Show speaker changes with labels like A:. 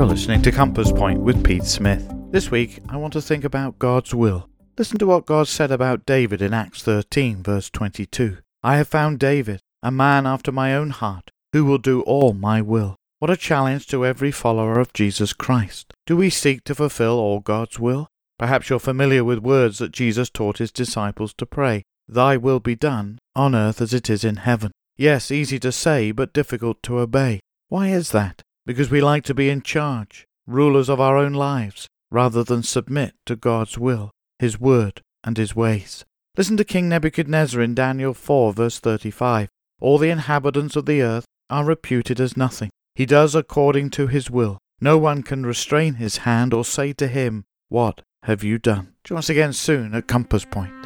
A: You're listening to Compass Point with Pete Smith. This week, I want to think about God's will. Listen to what God said about David in Acts 13, verse 22. I have found David, a man after my own heart, who will do all my will. What a challenge to every follower of Jesus Christ. Do we seek to fulfill all God's will? Perhaps you're familiar with words that Jesus taught his disciples to pray Thy will be done, on earth as it is in heaven. Yes, easy to say, but difficult to obey. Why is that? Because we like to be in charge, rulers of our own lives, rather than submit to God's will, His word, and His ways. Listen to King Nebuchadnezzar in Daniel 4, verse 35. All the inhabitants of the earth are reputed as nothing. He does according to his will. No one can restrain his hand or say to him, What have you done? Join us again soon at Compass Point.